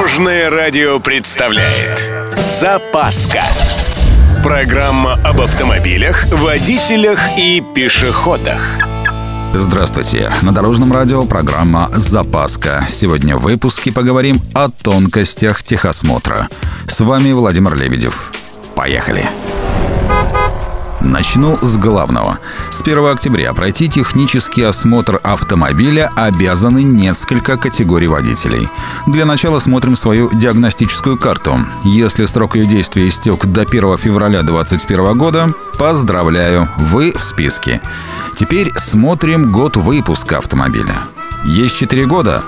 Дорожное радио представляет Запаска Программа об автомобилях, водителях и пешеходах Здравствуйте! На Дорожном радио программа «Запаска». Сегодня в выпуске поговорим о тонкостях техосмотра. С вами Владимир Лебедев. Поехали! Начну с главного. С 1 октября пройти технический осмотр автомобиля обязаны несколько категорий водителей. Для начала смотрим свою диагностическую карту. Если срок ее действия истек до 1 февраля 2021 года, поздравляю, вы в списке. Теперь смотрим год выпуска автомобиля. Есть 4 года?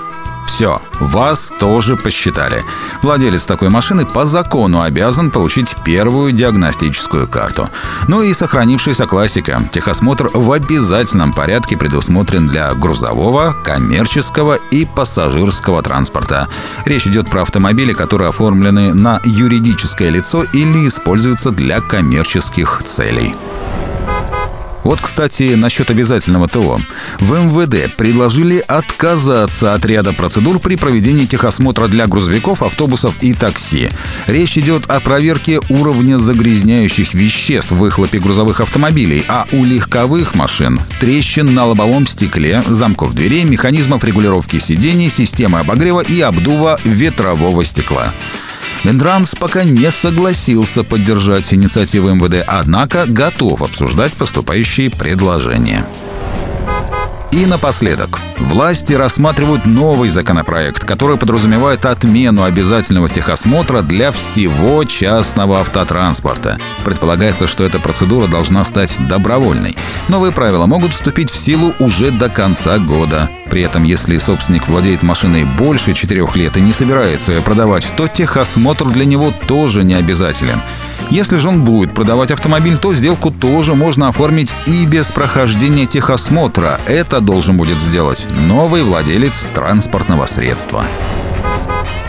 Все, вас тоже посчитали. Владелец такой машины по закону обязан получить первую диагностическую карту. Ну и сохранившаяся классика. Техосмотр в обязательном порядке предусмотрен для грузового, коммерческого и пассажирского транспорта. Речь идет про автомобили, которые оформлены на юридическое лицо или используются для коммерческих целей. Вот, кстати, насчет обязательного ТО. В МВД предложили отказаться от ряда процедур при проведении техосмотра для грузовиков, автобусов и такси. Речь идет о проверке уровня загрязняющих веществ в выхлопе грузовых автомобилей, а у легковых машин – трещин на лобовом стекле, замков дверей, механизмов регулировки сидений, системы обогрева и обдува ветрового стекла. Минтранс пока не согласился поддержать инициативу МВД, однако готов обсуждать поступающие предложения. И напоследок. Власти рассматривают новый законопроект, который подразумевает отмену обязательного техосмотра для всего частного автотранспорта. Предполагается, что эта процедура должна стать добровольной. Новые правила могут вступить в силу уже до конца года. При этом, если собственник владеет машиной больше четырех лет и не собирается ее продавать, то техосмотр для него тоже не обязателен. Если же он будет продавать автомобиль, то сделку тоже можно оформить и без прохождения техосмотра. Это должен будет сделать новый владелец транспортного средства.